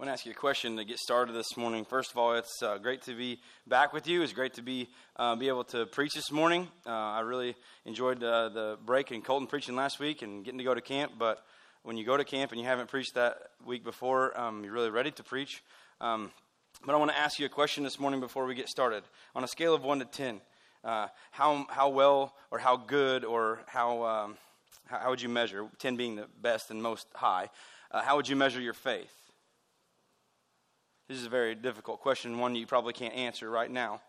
I want to ask you a question to get started this morning. First of all, it's uh, great to be back with you. It's great to be uh, be able to preach this morning. Uh, I really enjoyed the break and Colton preaching last week and getting to go to camp. But when you go to camp and you haven't preached that week before, um, you're really ready to preach. Um, but I want to ask you a question this morning before we get started. On a scale of one to ten, uh, how how well or how good or how um, how would you measure ten being the best and most high? Uh, how would you measure your faith? This is a very difficult question, one you probably can't answer right now.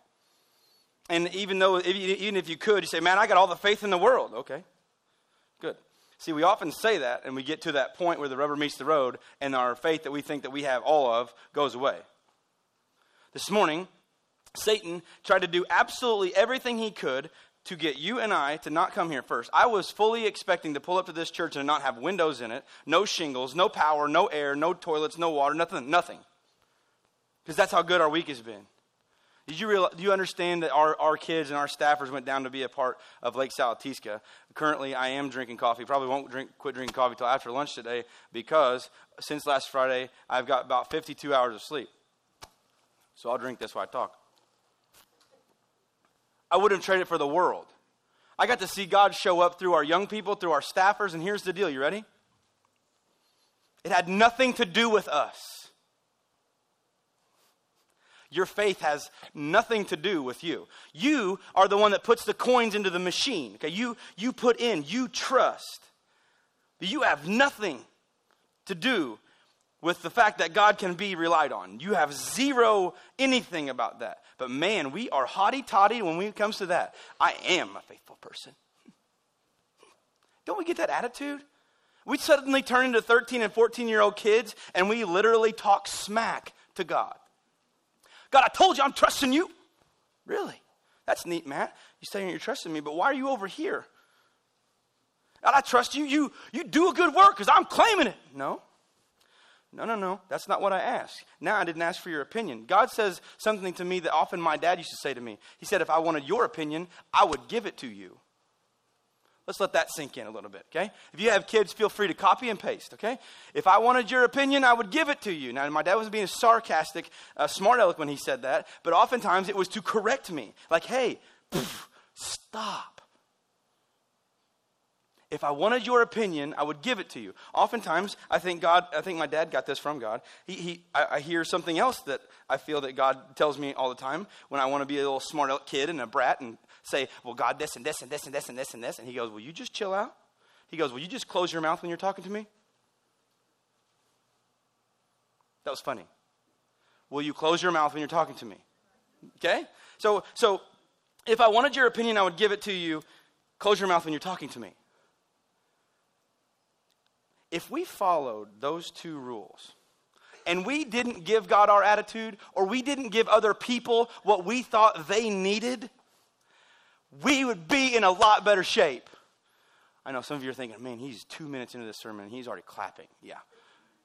And even though, if you, even if you could, you say, man, I got all the faith in the world. Okay, good. See, we often say that, and we get to that point where the rubber meets the road, and our faith that we think that we have all of goes away. This morning, Satan tried to do absolutely everything he could to get you and I to not come here first. I was fully expecting to pull up to this church and not have windows in it, no shingles, no power, no air, no toilets, no water, nothing, nothing. Because that's how good our week has been. Did you, realize, do you understand that our, our kids and our staffers went down to be a part of Lake Salatisca? Currently, I am drinking coffee. Probably won't drink, quit drinking coffee until after lunch today because since last Friday, I've got about 52 hours of sleep. So I'll drink this while I talk. I wouldn't trade it for the world. I got to see God show up through our young people, through our staffers, and here's the deal. You ready? It had nothing to do with us. Your faith has nothing to do with you. You are the one that puts the coins into the machine. Okay, you, you put in, you trust. You have nothing to do with the fact that God can be relied on. You have zero anything about that. But man, we are haughty toddy when it comes to that. I am a faithful person. Don't we get that attitude? We suddenly turn into 13 and 14 year old kids and we literally talk smack to God. God, I told you I'm trusting you. Really? That's neat, Matt. You're saying you're trusting me, but why are you over here? God, I trust you. You, you do a good work because I'm claiming it. No. No, no, no. That's not what I asked. Now I didn't ask for your opinion. God says something to me that often my dad used to say to me. He said, if I wanted your opinion, I would give it to you. Let's let that sink in a little bit, okay? If you have kids, feel free to copy and paste, okay? If I wanted your opinion, I would give it to you. Now, my dad was being sarcastic, uh, smart aleck when he said that, but oftentimes it was to correct me. Like, hey, poof, stop. If I wanted your opinion, I would give it to you. Oftentimes, I think God, I think my dad got this from God. He, he, I, I hear something else that I feel that God tells me all the time when I want to be a little smart kid and a brat and say, well, God, this and this and this and this and this and this. And he goes, will you just chill out? He goes, will you just close your mouth when you're talking to me? That was funny. Will you close your mouth when you're talking to me? Okay? So, so if I wanted your opinion, I would give it to you. Close your mouth when you're talking to me. If we followed those two rules, and we didn't give God our attitude, or we didn't give other people what we thought they needed, we would be in a lot better shape. I know some of you are thinking, man, he's two minutes into this sermon and he's already clapping. Yeah.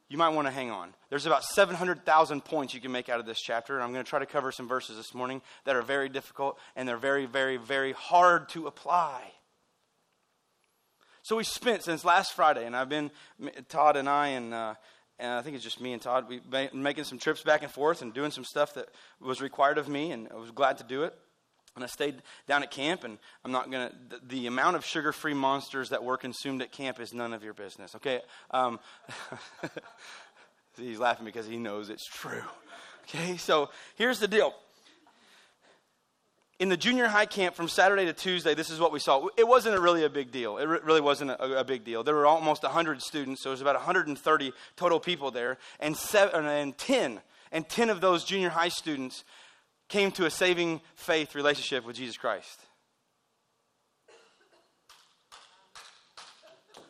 You might want to hang on. There's about 700,000 points you can make out of this chapter, and I'm going to try to cover some verses this morning that are very difficult and they're very, very, very hard to apply. So we spent since last Friday, and I've been, Todd and I, and, uh, and I think it's just me and Todd, we've been making some trips back and forth and doing some stuff that was required of me, and I was glad to do it. And I stayed down at camp, and I'm not going to, the, the, amount of sugar free monsters that were consumed at camp is none of your business, okay? Um, he's laughing because he knows it's true. Okay, so here's the deal. In the junior high camp from Saturday to Tuesday, this is what we saw. It wasn't a really a big deal. It really wasn't a, a, big deal. There were almost 100 students, so it was about 130 total people there, and, seven, and 10, and 10 of those junior high students came to a saving faith relationship with Jesus Christ.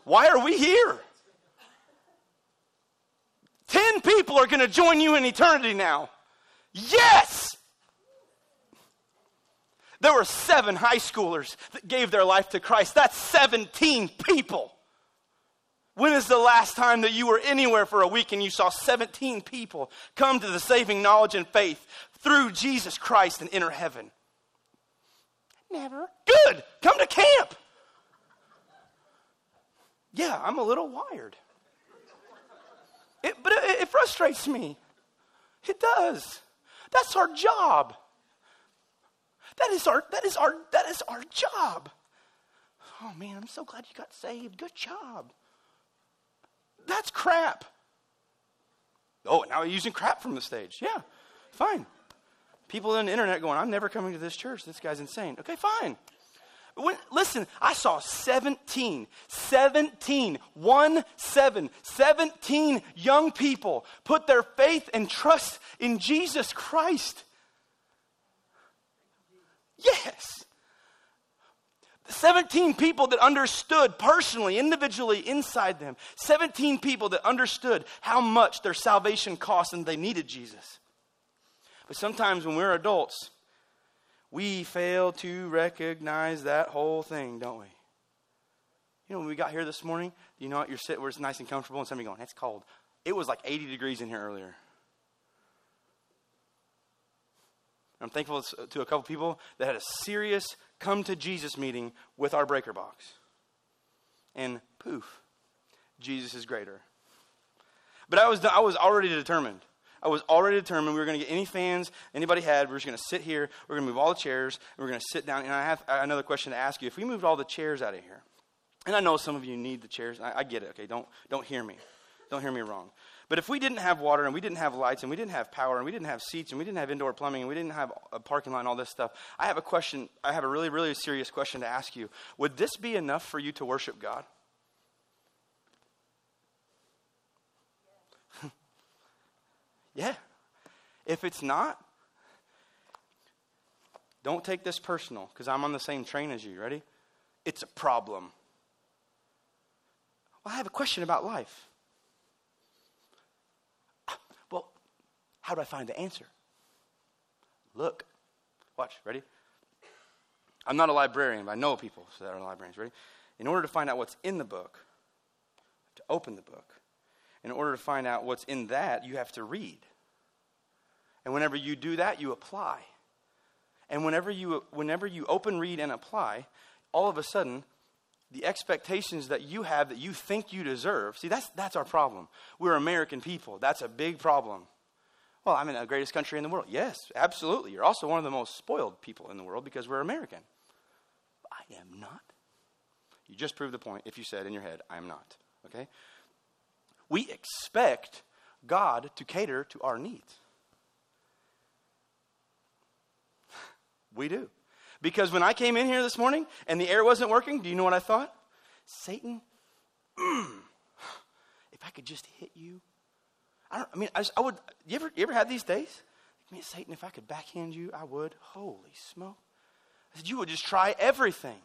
Why are we here? Ten people are going to join you in eternity now. Yes! There were seven high schoolers that gave their life to Christ. That's 17 people. When is the last time that you were anywhere for a week and you saw 17 people come to the saving knowledge and faith through Jesus Christ and enter heaven? Never. Good. Come to camp. Yeah, I'm a little wired. It, but it, it frustrates me. It does. That's our job. That is our that is our that is our job. Oh man, I'm so glad you got saved. Good job. That's crap. Oh, now we're using crap from the stage. Yeah, fine. People on the internet going, I'm never coming to this church. This guy's insane. Okay, fine. When, listen, I saw 17, 17, 1 7, 17 young people put their faith and trust in Jesus Christ. Yes. 17 people that understood personally, individually, inside them. 17 people that understood how much their salvation cost and they needed Jesus. But sometimes when we're adults, we fail to recognize that whole thing, don't we? You know, when we got here this morning, you know what? You're sitting where it's nice and comfortable, and somebody going, It's cold. It was like 80 degrees in here earlier. I'm thankful uh, to a couple people that had a serious come to Jesus meeting with our breaker box. And poof, Jesus is greater. But I was, I was already determined. I was already determined we were going to get any fans anybody had. We are just going to sit here. We're going to move all the chairs. We're going to sit down. And I have another question to ask you. If we moved all the chairs out of here, and I know some of you need the chairs. I, I get it. Okay, don't don't hear me. Don't hear me wrong. But if we didn't have water and we didn't have lights and we didn't have power and we didn't have seats and we didn't have indoor plumbing and we didn't have a parking lot and all this stuff, I have a question. I have a really, really serious question to ask you. Would this be enough for you to worship God? Yeah. If it's not, don't take this personal because I'm on the same train as you. Ready? It's a problem. Well, I have a question about life. Ah, well, how do I find the answer? Look. Watch. Ready? I'm not a librarian, but I know people that are librarians. Ready? In order to find out what's in the book, to open the book. In order to find out what's in that, you have to read. And whenever you do that, you apply. And whenever you, whenever you open, read, and apply, all of a sudden, the expectations that you have that you think you deserve see, that's, that's our problem. We're American people. That's a big problem. Well, I'm in the greatest country in the world. Yes, absolutely. You're also one of the most spoiled people in the world because we're American. I am not. You just proved the point if you said in your head, I am not. Okay? We expect God to cater to our needs. We do. Because when I came in here this morning and the air wasn't working, do you know what I thought? Satan, mm, if I could just hit you. I, I mean, I, just, I would. You ever, you ever had these days? Man, Satan, if I could backhand you, I would. Holy smoke! I said you would just try everything.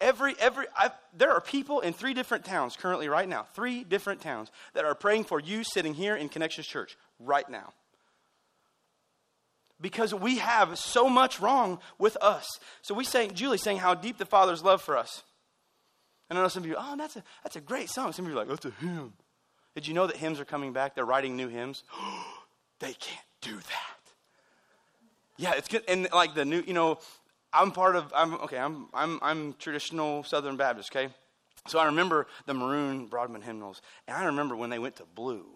Every, every, I, there are people in three different towns currently, right now, three different towns that are praying for you sitting here in Connections Church right now because we have so much wrong with us. So we say, Julie saying how deep the Father's love for us. And I know some of you, oh, that's a, that's a great song. Some of you are like, that's a hymn. Did you know that hymns are coming back? They're writing new hymns. they can't do that. Yeah, it's good. And like the new, you know, I'm part of, I'm, okay, I'm, I'm, I'm traditional Southern Baptist, okay? So I remember the maroon Broadman hymnals. And I remember when they went to blue.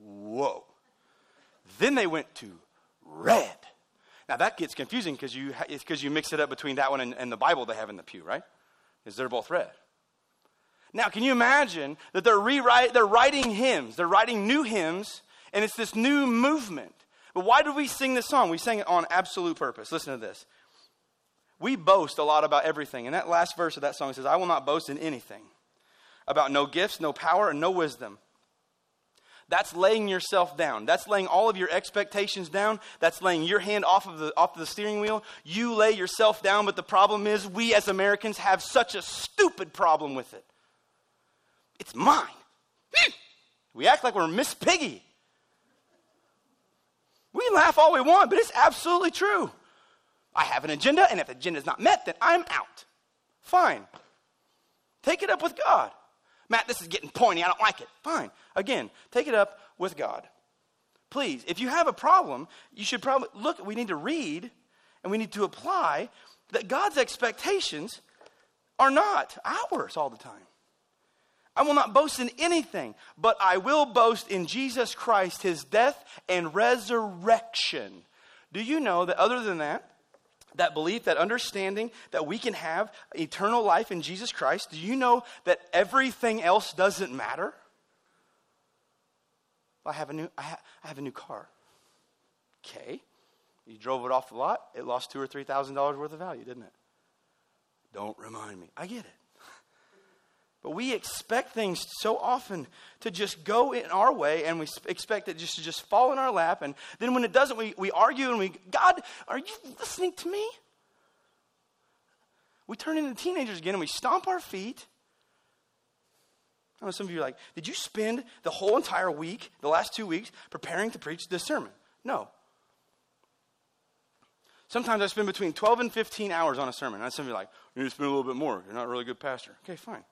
Whoa. Then they went to red. Now that gets confusing because you, it's because you mix it up between that one and, and the Bible they have in the pew, right? Because they're both red. Now, can you imagine that they're rewrite, they're writing hymns, they're writing new hymns, and it's this new movement. But why do we sing this song? We sang it on absolute purpose. Listen to this. We boast a lot about everything. And that last verse of that song says, I will not boast in anything about no gifts, no power, and no wisdom. That's laying yourself down. That's laying all of your expectations down. That's laying your hand off of the, off of the steering wheel. You lay yourself down, but the problem is we as Americans have such a stupid problem with it. It's mine. Hmm. We act like we're Miss Piggy. We laugh all we want, but it's absolutely true. I have an agenda, and if the agenda is not met, then I'm out. Fine. Take it up with God. Matt, this is getting pointy. I don't like it. Fine. Again, take it up with God. Please, if you have a problem, you should probably look, we need to read and we need to apply that God's expectations are not ours all the time. I will not boast in anything, but I will boast in Jesus Christ, his death and resurrection. Do you know that other than that, that belief, that understanding that we can have eternal life in Jesus Christ, do you know that everything else doesn't matter? I have a new, I, ha- I have a new car. Okay. You drove it off the lot, it lost two or three thousand dollars worth of value, didn't it? Don't remind me. I get it. But we expect things so often to just go in our way and we expect it just to just fall in our lap. And then when it doesn't, we, we argue and we, God, are you listening to me? We turn into teenagers again and we stomp our feet. I know some of you are like, did you spend the whole entire week, the last two weeks, preparing to preach this sermon? No. Sometimes I spend between 12 and 15 hours on a sermon. And some of you are like, you need to spend a little bit more. You're not a really good pastor. Okay, fine.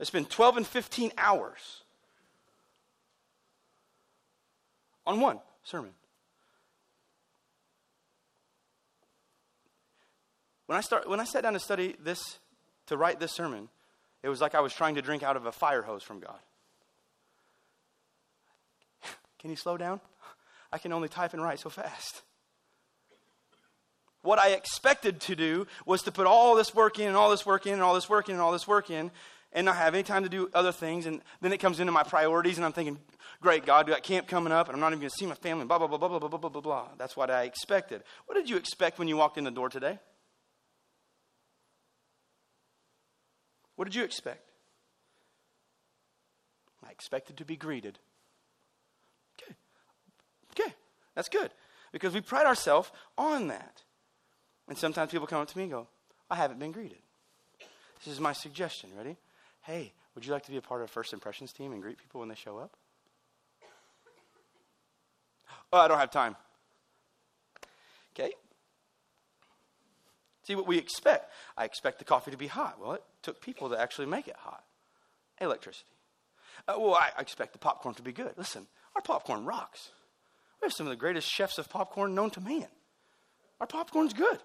I spend 12 and 15 hours on one sermon. When I, start, when I sat down to study this, to write this sermon, it was like I was trying to drink out of a fire hose from God. Can you slow down? I can only type and write so fast. What I expected to do was to put all this work in and all this work in and all this work in and all this work in and not have any time to do other things. And then it comes into my priorities, and I'm thinking, great, God, we got camp coming up, and I'm not even going to see my family, blah, blah, blah, blah, blah, blah, blah, blah, blah. That's what I expected. What did you expect when you walked in the door today? What did you expect? I expected to be greeted. Okay. Okay. That's good. Because we pride ourselves on that. And sometimes people come up to me and go, I haven't been greeted. This is my suggestion. Ready? Hey, would you like to be a part of first impressions team and greet people when they show up? Oh, I don't have time. Okay. See what we expect. I expect the coffee to be hot. Well, it took people to actually make it hot. Electricity. Uh, well, I expect the popcorn to be good. Listen, our popcorn rocks. We have some of the greatest chefs of popcorn known to man. Our popcorn's good.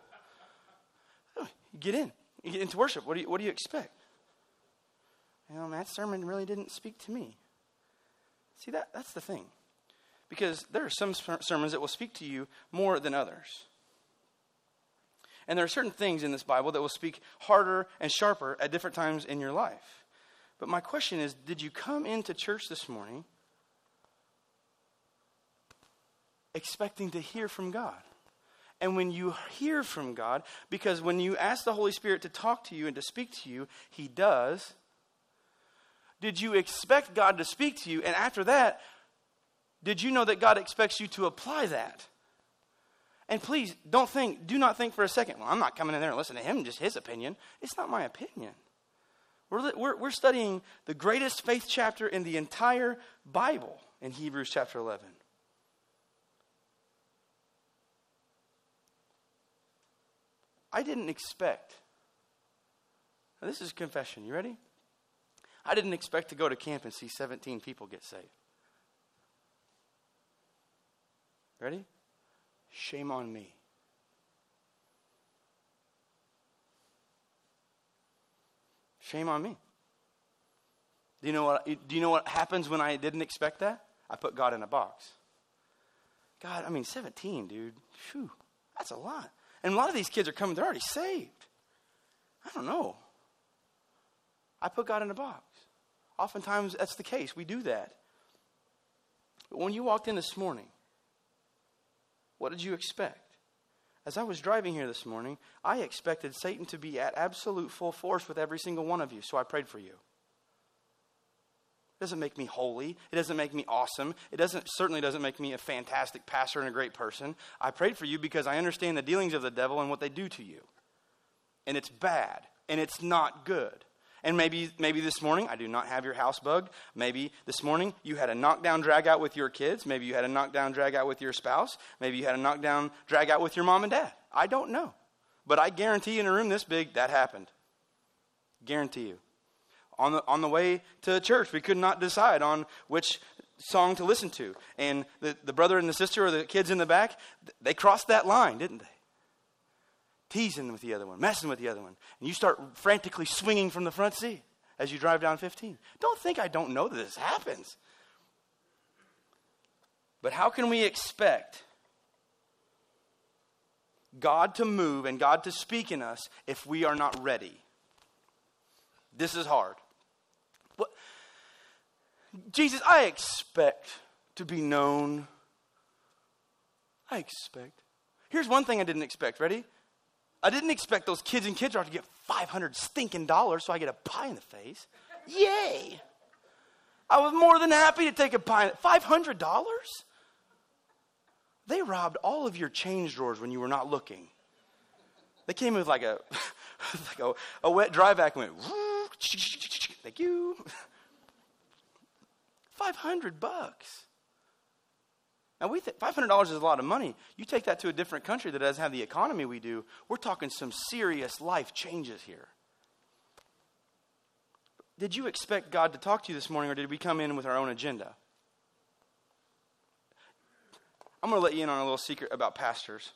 Oh, get in. You get into worship. What do you, what do you expect? You know, that sermon really didn't speak to me. See, that, that's the thing. Because there are some sermons that will speak to you more than others. And there are certain things in this Bible that will speak harder and sharper at different times in your life. But my question is did you come into church this morning expecting to hear from God? And when you hear from God, because when you ask the Holy Spirit to talk to you and to speak to you, He does did you expect God to speak to you? And after that, did you know that God expects you to apply that? And please don't think, do not think for a second, well, I'm not coming in there and listening to him, just his opinion. It's not my opinion. We're, we're, we're studying the greatest faith chapter in the entire Bible in Hebrews chapter 11. I didn't expect. Now, this is confession. You ready? I didn't expect to go to camp and see 17 people get saved. Ready? Shame on me. Shame on me. Do you know what, do you know what happens when I didn't expect that? I put God in a box. God, I mean, 17, dude. Phew, that's a lot. And a lot of these kids are coming, they're already saved. I don't know. I put God in a box. Oftentimes, that's the case. We do that. But when you walked in this morning, what did you expect? As I was driving here this morning, I expected Satan to be at absolute full force with every single one of you, so I prayed for you. It doesn't make me holy. It doesn't make me awesome. It doesn't certainly doesn't make me a fantastic pastor and a great person. I prayed for you because I understand the dealings of the devil and what they do to you. And it's bad and it's not good. And maybe, maybe this morning, I do not have your house bugged. Maybe this morning you had a knockdown drag out with your kids. Maybe you had a knockdown drag out with your spouse. Maybe you had a knockdown drag out with your mom and dad. I don't know. But I guarantee in a room this big, that happened. Guarantee you. On the, on the way to church, we could not decide on which song to listen to. And the, the brother and the sister or the kids in the back, they crossed that line, didn't they? Teasing with the other one, messing with the other one, and you start frantically swinging from the front seat. as you drive down 15. Don't think I don't know that this happens. But how can we expect God to move and God to speak in us if we are not ready? This is hard. What? Jesus, I expect to be known. I expect. Here's one thing I didn't expect. Ready? I didn't expect those kids in Kids Rock to get 500 stinking dollars so I get a pie in the face. Yay! I was more than happy to take a pie. $500? They robbed all of your change drawers when you were not looking. They came with like a, like a, a wet dry vac went, thank you. 500 bucks. Now, we think $500 is a lot of money. You take that to a different country that doesn't have the economy we do, we're talking some serious life changes here. Did you expect God to talk to you this morning, or did we come in with our own agenda? I'm going to let you in on a little secret about pastors.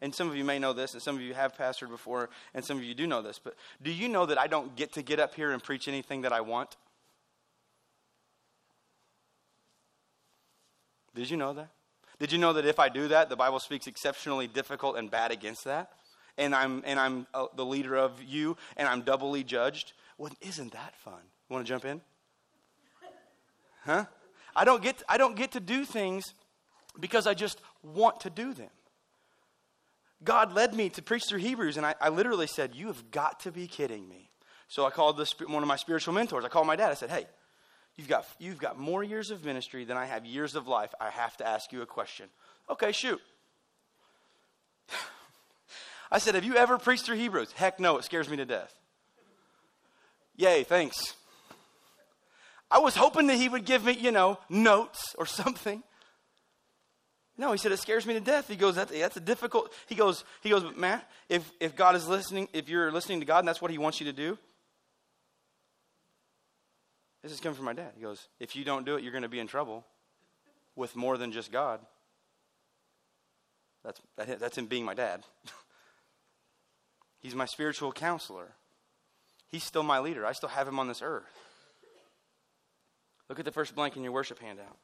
And some of you may know this, and some of you have pastored before, and some of you do know this. But do you know that I don't get to get up here and preach anything that I want? Did you know that? Did you know that if I do that, the Bible speaks exceptionally difficult and bad against that? And I'm, and I'm uh, the leader of you, and I'm doubly judged? Well, isn't that fun? Want to jump in? Huh? I don't get, I don't get to do things because I just want to do them. God led me to preach through Hebrews, and I, I literally said, You have got to be kidding me. So I called the, one of my spiritual mentors. I called my dad. I said, Hey, You've got, you've got more years of ministry than I have years of life. I have to ask you a question. Okay, shoot. I said, Have you ever preached through Hebrews? Heck no, it scares me to death. Yay, thanks. I was hoping that he would give me, you know, notes or something. No, he said it scares me to death. He goes, that's, that's a difficult. He goes, he goes, Matt, if if God is listening, if you're listening to God and that's what He wants you to do, this is coming from my dad. He goes, If you don't do it, you're going to be in trouble with more than just God. That's, that, that's him being my dad. He's my spiritual counselor. He's still my leader. I still have him on this earth. Look at the first blank in your worship handout.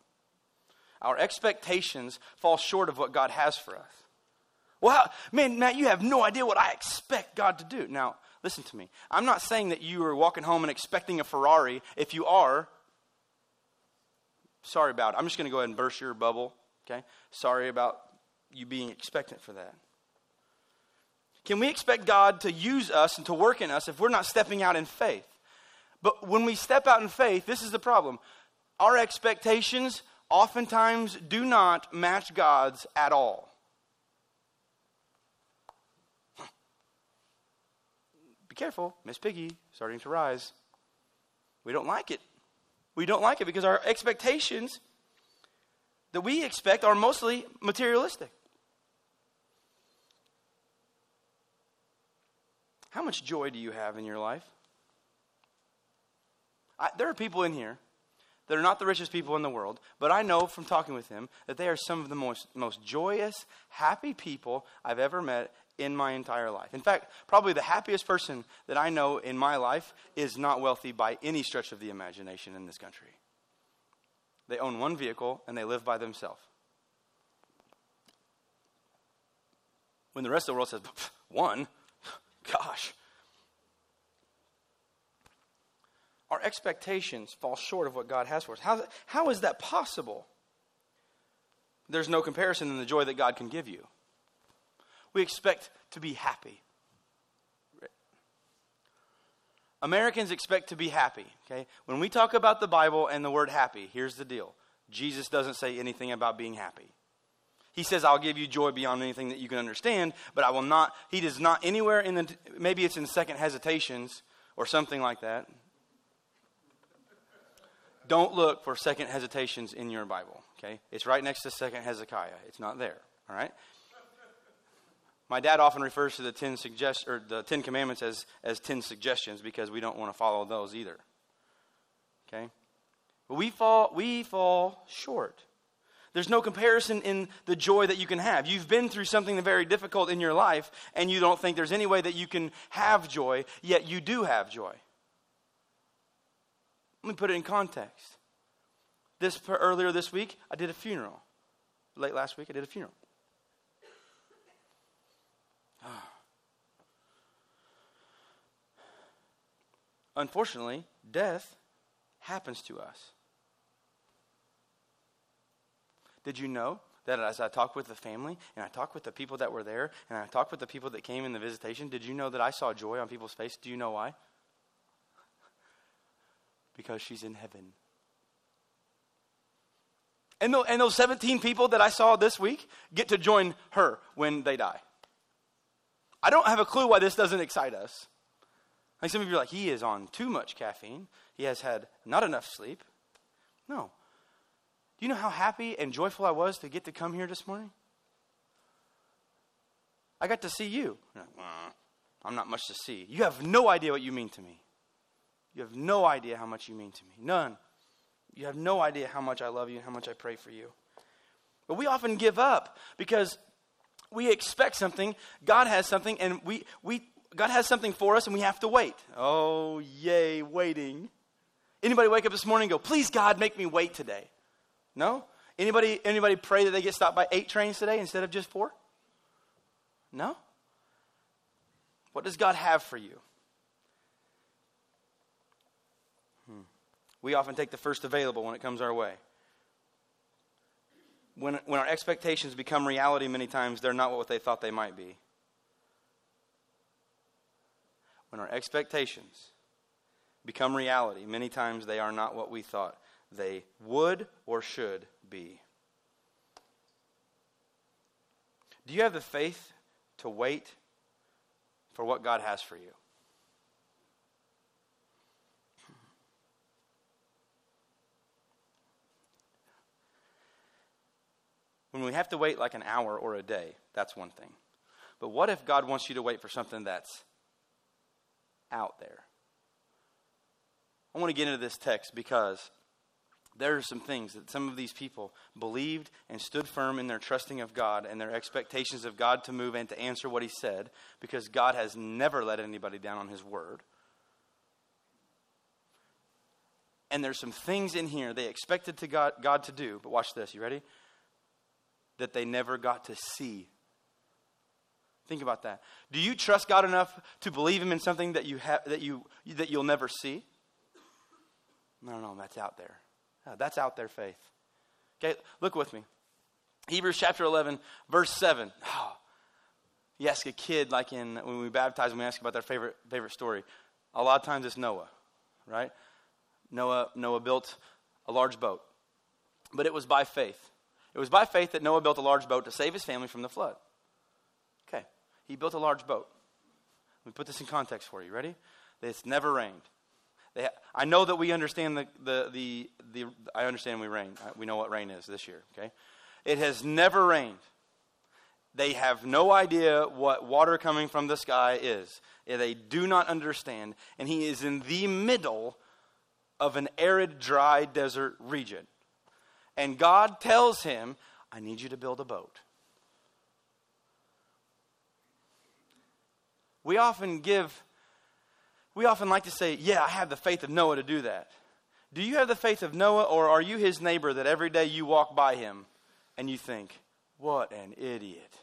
Our expectations fall short of what God has for us. Well, how, man, Matt, you have no idea what I expect God to do. Now, Listen to me. I'm not saying that you are walking home and expecting a Ferrari. If you are, sorry about it. I'm just going to go ahead and burst your bubble, okay? Sorry about you being expectant for that. Can we expect God to use us and to work in us if we're not stepping out in faith? But when we step out in faith, this is the problem. Our expectations oftentimes do not match God's at all. Careful, Miss Piggy, starting to rise. We don't like it. We don't like it because our expectations that we expect are mostly materialistic. How much joy do you have in your life? I, there are people in here that are not the richest people in the world, but I know from talking with them that they are some of the most, most joyous, happy people I've ever met in my entire life. In fact, probably the happiest person that I know in my life is not wealthy by any stretch of the imagination in this country. They own one vehicle and they live by themselves. When the rest of the world says, one, gosh. Our expectations fall short of what God has for us. How, how is that possible? There's no comparison in the joy that God can give you we expect to be happy. Americans expect to be happy, okay? When we talk about the Bible and the word happy, here's the deal Jesus doesn't say anything about being happy. He says, I'll give you joy beyond anything that you can understand, but I will not. He does not anywhere in the, maybe it's in second hesitations or something like that. Don't look for second hesitations in your Bible, okay? It's right next to second Hezekiah. It's not there, all right? My dad often refers to the ten suggest or the Ten Commandments as as ten suggestions because we don't want to follow those either. Okay, but we fall we fall short. There's no comparison in the joy that you can have. You've been through something very difficult in your life, and you don't think there's any way that you can have joy, yet you do have joy. Let me put it in context. This earlier this week, I did a funeral. Late last week, I did a funeral. Unfortunately, death happens to us. Did you know that as I talked with the family and I talked with the people that were there and I talked with the people that came in the visitation, did you know that I saw joy on people's face? Do you know why? Because she's in heaven. And, the, and those 17 people that I saw this week get to join her when they die. I don't have a clue why this doesn't excite us. Like some of you are like, he is on too much caffeine. He has had not enough sleep. No. Do you know how happy and joyful I was to get to come here this morning? I got to see you. I'm not much to see. You have no idea what you mean to me. You have no idea how much you mean to me. None. You have no idea how much I love you and how much I pray for you. But we often give up because we expect something, God has something, and we, we, God has something for us and we have to wait. Oh, yay, waiting. Anybody wake up this morning and go, please, God, make me wait today? No? Anybody, anybody pray that they get stopped by eight trains today instead of just four? No? What does God have for you? Hmm. We often take the first available when it comes our way. When, when our expectations become reality, many times they're not what they thought they might be. When our expectations become reality, many times they are not what we thought they would or should be. Do you have the faith to wait for what God has for you? When we have to wait like an hour or a day, that's one thing. But what if God wants you to wait for something that's out there. I want to get into this text because there are some things that some of these people believed and stood firm in their trusting of God and their expectations of God to move and to answer what He said because God has never let anybody down on His word. And there's some things in here they expected to God, God to do, but watch this. You ready? That they never got to see Think about that. Do you trust God enough to believe Him in something that you have that you that you'll never see? No, no, that's out there. that's out there faith. Okay, look with me. Hebrews chapter 11, verse 7. Oh, you ask a kid, like in when we baptize them, we ask about their favorite favorite story. A lot of times it's Noah, right? Noah Noah built a large boat, but it was by faith. It was by faith that Noah built a large boat to save his family from the flood. He built a large boat. Let me put this in context for you. Ready? It's never rained. I know that we understand the, the, the, the, I understand we rain. Uh, we know what rain is this year, okay? It has never rained. They have no idea what water coming from the sky is. They do not understand. And he is in the middle of an arid, dry desert region. And God tells him, I need you to build a boat. We often give, we often like to say, Yeah, I have the faith of Noah to do that. Do you have the faith of Noah, or are you his neighbor that every day you walk by him and you think, What an idiot?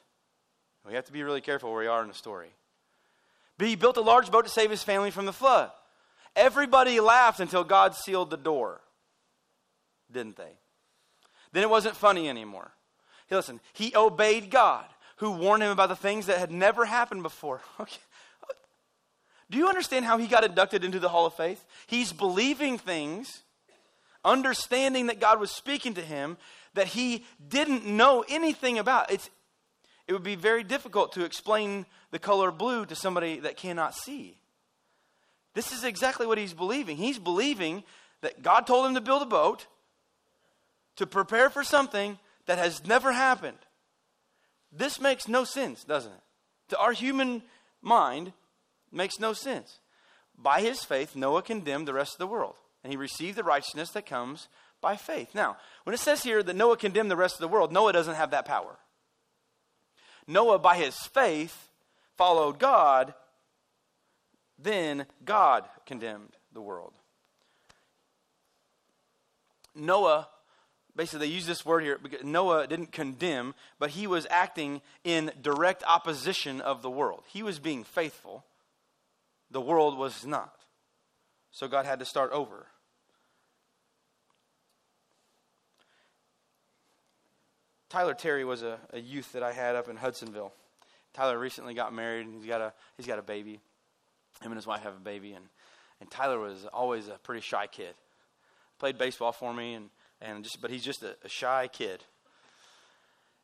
We have to be really careful where we are in the story. But he built a large boat to save his family from the flood. Everybody laughed until God sealed the door, didn't they? Then it wasn't funny anymore. Hey, listen, he obeyed God, who warned him about the things that had never happened before. Okay. Do you understand how he got inducted into the Hall of Faith? He's believing things, understanding that God was speaking to him that he didn't know anything about. It's, it would be very difficult to explain the color blue to somebody that cannot see. This is exactly what he's believing. He's believing that God told him to build a boat to prepare for something that has never happened. This makes no sense, doesn't it? To our human mind, Makes no sense. By his faith, Noah condemned the rest of the world, and he received the righteousness that comes by faith. Now, when it says here that Noah condemned the rest of the world, Noah doesn't have that power. Noah, by his faith, followed God, then God condemned the world. Noah, basically, they use this word here because Noah didn't condemn, but he was acting in direct opposition of the world. He was being faithful, the world was not. So God had to start over. Tyler Terry was a, a youth that I had up in Hudsonville. Tyler recently got married and he's got a he's got a baby. Him and his wife have a baby and, and Tyler was always a pretty shy kid. Played baseball for me and, and just but he's just a, a shy kid.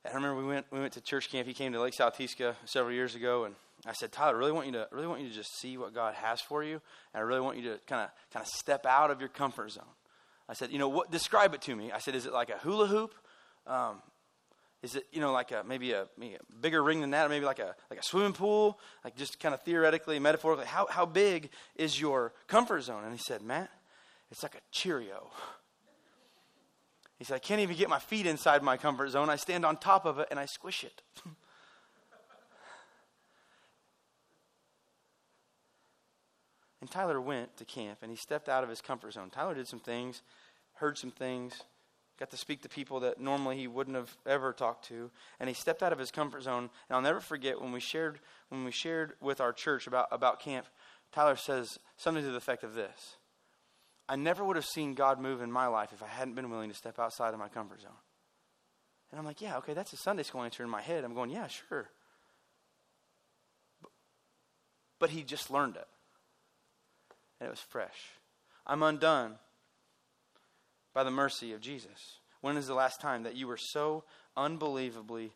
And I remember we went we went to church camp. He came to Lake Southeast several years ago and I said, Tyler, I really want you to really want you to just see what God has for you, and I really want you to kind of kind of step out of your comfort zone. I said, you know, what? Describe it to me. I said, is it like a hula hoop? Um, is it you know like a maybe a, maybe a bigger ring than that, or maybe like a like a swimming pool? Like just kind of theoretically, metaphorically, how how big is your comfort zone? And he said, Matt, it's like a Cheerio. He said, I can't even get my feet inside my comfort zone. I stand on top of it and I squish it. and Tyler went to camp and he stepped out of his comfort zone. Tyler did some things, heard some things, got to speak to people that normally he wouldn't have ever talked to. And he stepped out of his comfort zone. And i'll never forget when we shared when we shared with our church about, about camp tyler says something to the effect of this. I never would have seen god move in my life if i hadn't been willing to step outside of my comfort zone. And i'm like yeah okay that's a sunday school answer in my head. I'm going yeah sure. But, but he just learned it and it was fresh i'm undone by the mercy of Jesus? When is the last time that you were so unbelievably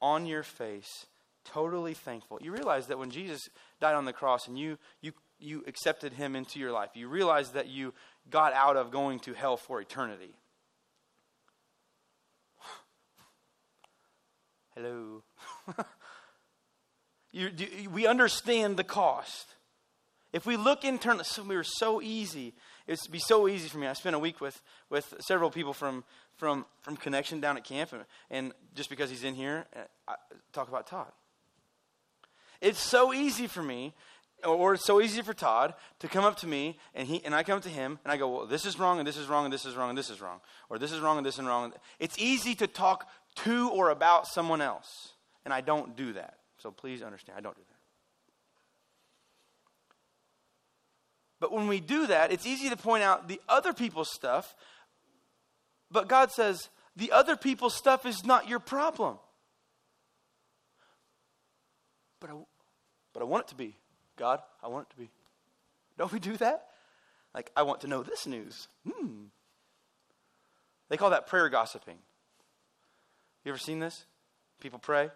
on your face, totally thankful? You realize that when Jesus died on the cross and you, you, you accepted him into your life, you realize that you got out of going to hell for eternity. Hello. you, do, we understand the cost. If we look internally, so we were so easy it would be so easy for me. I spent a week with, with several people from, from, from Connection down at camp, and, and just because he's in here, uh, I talk about Todd. It's so easy for me, or it's so easy for Todd to come up to me, and, he, and I come to him, and I go, well, this is wrong, and this is wrong, and this is wrong, and this is wrong. Or this is wrong, and this is wrong. It's easy to talk to or about someone else, and I don't do that. So please understand, I don't do that. But when we do that, it's easy to point out the other people's stuff. But God says, the other people's stuff is not your problem. But I, but I want it to be. God, I want it to be. Don't we do that? Like, I want to know this news. Hmm. They call that prayer gossiping. You ever seen this? People pray.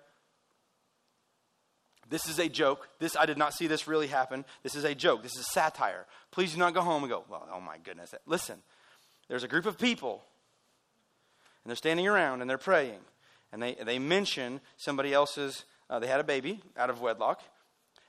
This is a joke. This I did not see this really happen. This is a joke. This is satire. Please do not go home and go, well, oh my goodness. Listen, there's a group of people, and they're standing around and they're praying, and they, they mention somebody else's, uh, they had a baby out of wedlock,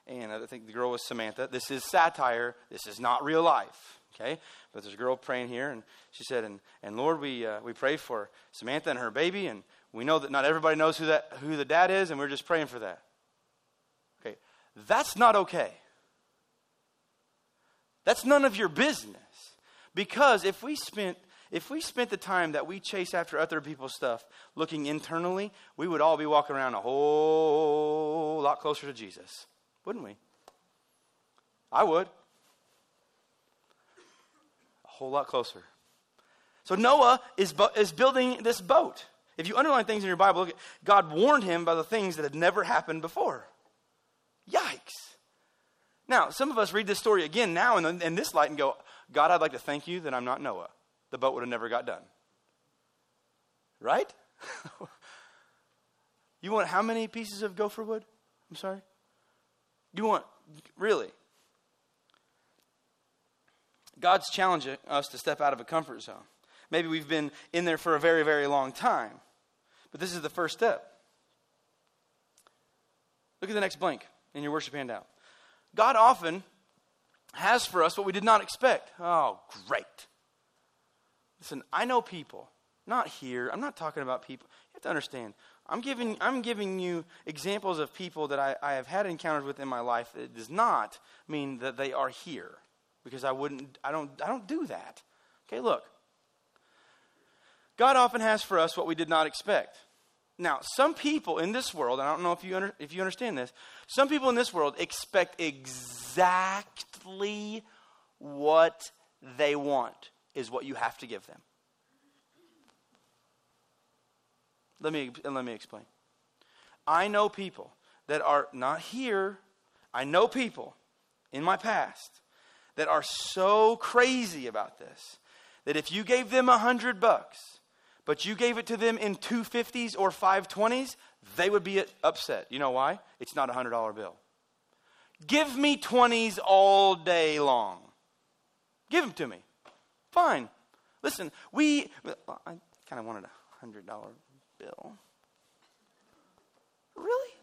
and I think the girl was Samantha. This is satire. This is not real life. Okay? But there's a girl praying here, and she said, and, and Lord, we, uh, we pray for Samantha and her baby, and we know that not everybody knows who, that, who the dad is, and we're just praying for that. That's not okay. That's none of your business. Because if we spent if we spent the time that we chase after other people's stuff looking internally, we would all be walking around a whole lot closer to Jesus, wouldn't we? I would. A whole lot closer. So Noah is, is building this boat. If you underline things in your Bible, God warned him by the things that had never happened before. Now, some of us read this story again now in, in this light and go, God, I'd like to thank you that I'm not Noah. The boat would have never got done. Right? you want how many pieces of gopher wood? I'm sorry? You want, really? God's challenging us to step out of a comfort zone. Maybe we've been in there for a very, very long time, but this is the first step. Look at the next blank in your worship handout. God often has for us what we did not expect. Oh, great. Listen, I know people, not here. I'm not talking about people. You have to understand. I'm giving, I'm giving you examples of people that I, I have had encounters with in my life. It does not mean that they are here because I wouldn't, I don't, I don't do that. Okay, look. God often has for us what we did not expect. Now, some people in this world, I don't know if you, under, if you understand this, some people in this world expect exactly what they want is what you have to give them. Let me, let me explain. I know people that are not here. I know people in my past that are so crazy about this that if you gave them a hundred bucks, but you gave it to them in two fifties or five twenties, they would be upset. You know why? It's not a hundred dollar bill. Give me twenties all day long. Give them to me. Fine. Listen, we. I kind of wanted a hundred dollar bill. Really?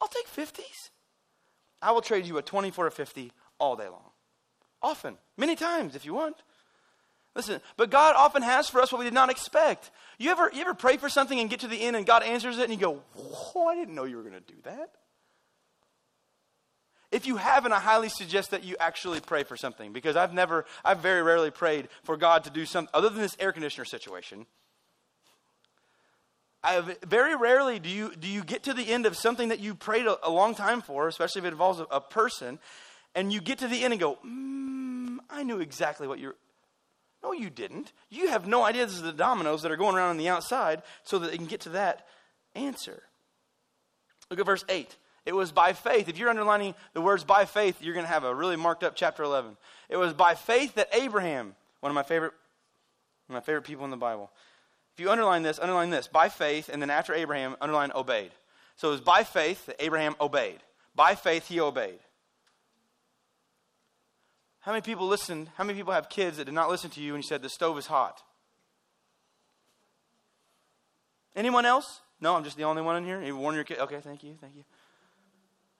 I'll take fifties. I will trade you a twenty for a fifty all day long. Often, many times if you want. Listen, but God often has for us what we did not expect. You ever, you ever pray for something and get to the end and God answers it and you go, Oh, I didn't know you were going to do that. If you haven't, I highly suggest that you actually pray for something because I've never, I've very rarely prayed for God to do something other than this air conditioner situation. I have, very rarely do you, do you get to the end of something that you prayed a, a long time for, especially if it involves a, a, person, and you get to the end and go, mm, I knew exactly what you're. No, you didn't. You have no idea this is the dominoes that are going around on the outside so that they can get to that answer. Look at verse 8. It was by faith. If you're underlining the words by faith, you're going to have a really marked up chapter 11. It was by faith that Abraham, one of my favorite, my favorite people in the Bible. If you underline this, underline this. By faith, and then after Abraham, underline obeyed. So it was by faith that Abraham obeyed. By faith, he obeyed. How many people listened? How many people have kids that did not listen to you when you said the stove is hot? Anyone else? No, I'm just the only one in here. You warn your kid. Okay, thank you, thank you.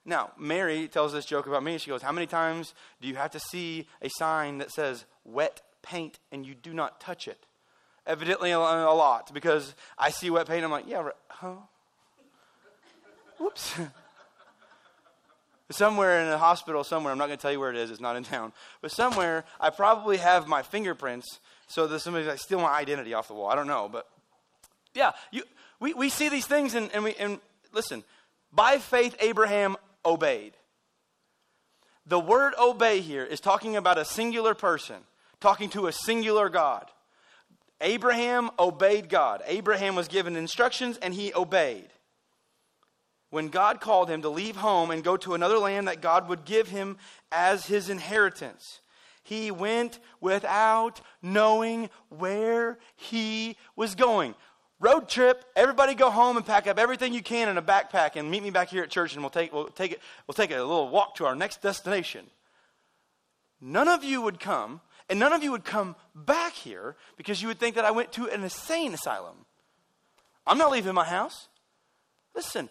Now, Mary tells this joke about me. She goes, How many times do you have to see a sign that says wet paint and you do not touch it? Evidently, a, lot because I see wet paint. I'm like, Yeah, huh? Whoops. somewhere in a hospital somewhere i'm not going to tell you where it is it's not in town but somewhere i probably have my fingerprints so that somebody's like steal my identity off the wall i don't know but yeah you, we, we see these things and, and we and listen by faith abraham obeyed. The word obey here is talking about a singular person talking to a singular god. Abraham obeyed god. Abraham was given instructions and he obeyed when God called him to leave home and go to another land that God would give him as his inheritance. He went without knowing where he was going. Road trip, everybody go home and pack up everything you can in a backpack and meet me back here at church and we'll take, we'll take, it, we'll take a little walk to our next destination. None of you would come, and none of you would come back here because you would think that I went to an insane asylum. I'm not leaving my house. Listen,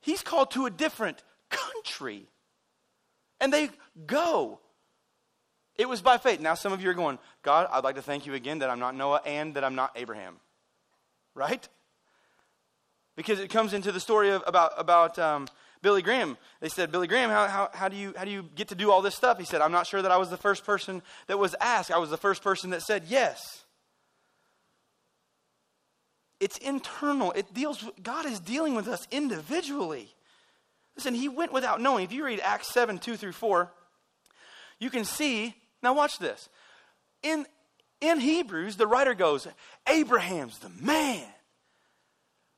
He's called to a different country. And they go. It was by faith. Now, some of you are going, God, I'd like to thank you again that I'm not Noah and that I'm not Abraham. Right? Because it comes into the story of, about, about um, Billy Graham. They said, Billy Graham, how, how, how, do you, how do you get to do all this stuff? He said, I'm not sure that I was the first person that was asked. I was the first person that said yes. It's internal. It deals God is dealing with us individually. Listen, he went without knowing. If you read Acts 7, 2 through 4, you can see, now watch this. In in Hebrews, the writer goes, Abraham's the man.